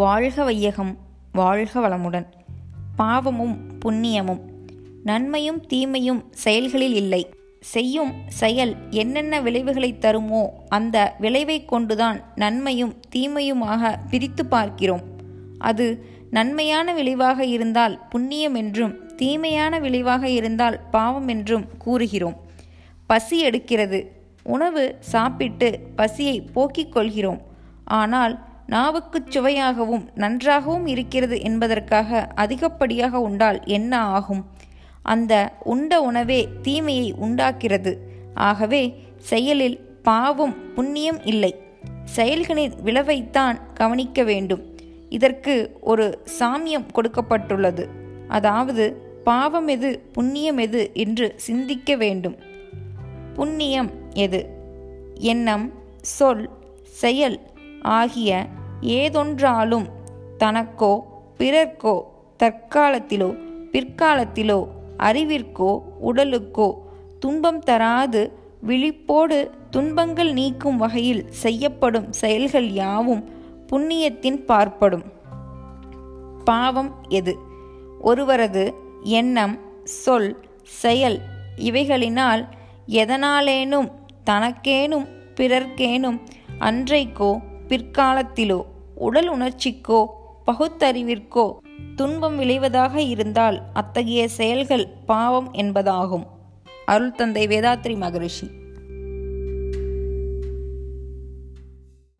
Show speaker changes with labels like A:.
A: வாழ்க வையகம் வாழ்க வளமுடன். பாவமும் புண்ணியமும் நன்மையும் தீமையும் செயல்களில் இல்லை. செய்யும் செயல் என்னென்ன விளைவுகளை தருமோ அந்த விளைவை கொண்டுதான் நன்மையும் தீமையுமாக பிரித்து பார்க்கிறோம். அது நன்மையான விளைவாக இருந்தால் புண்ணியம் என்றும் தீமையான விளைவாக இருந்தால் பாவம் என்றும் கூறுகிறோம். பசி எடுக்கிறது. உணவு சாப்பிட்டு பசியை போக்கிக் கொள்கிறோம். ஆனால் நாவுக்குச் சுவையாகவும் நன்றாகவும் இருக்கிறது என்பதற்காக அதிகப்படியாக உண்டால் என்ன ஆகும்? அந்த உண்ட உணவே தீமையை உண்டாக்கிறது. ஆகவே செயலில் பாவம் புண்ணியம் இல்லை. செயல்களின் விளைவைத்தான் கவனிக்க வேண்டும். இதற்கு ஒரு சாமியம் கொடுக்கப்பட்டுள்ளது. அதாவது பாவம் எது புண்ணியம் எது என்று சிந்திக்க வேண்டும். புண்ணியம் எது? எண்ணம் சொல் செயல் ஆகிய ஏதொன்றாலும் தனக்கோ பிறர்க்கோ தற்காலத்திலோ பிற்காலத்திலோ அறிவிற்கோ உடலுக்கோ துன்பம் தராது விழிப்போடு துன்பங்கள் நீக்கும் வகையில் செய்யப்படும் செயல்கள் யாவும் புண்ணியத்தின் பார்ப்படும். பாவம் எது? ஒருவரது எண்ணம் சொல் செயல் இவைகளினால் எதனாலேனும் தனக்கேனும் பிறர்க்கேனும் அன்றைக்கோ பிற்காலத்திலோ உடல் உணர்ச்சிக்கோ பகுத்தறிவிற்கோ துன்பம் விளைவதாக இருந்தால் அத்தகைய செயல்கள் பாவம் என்பதாகும். அருள் தந்தை வேதாத்ரி மகரிஷி.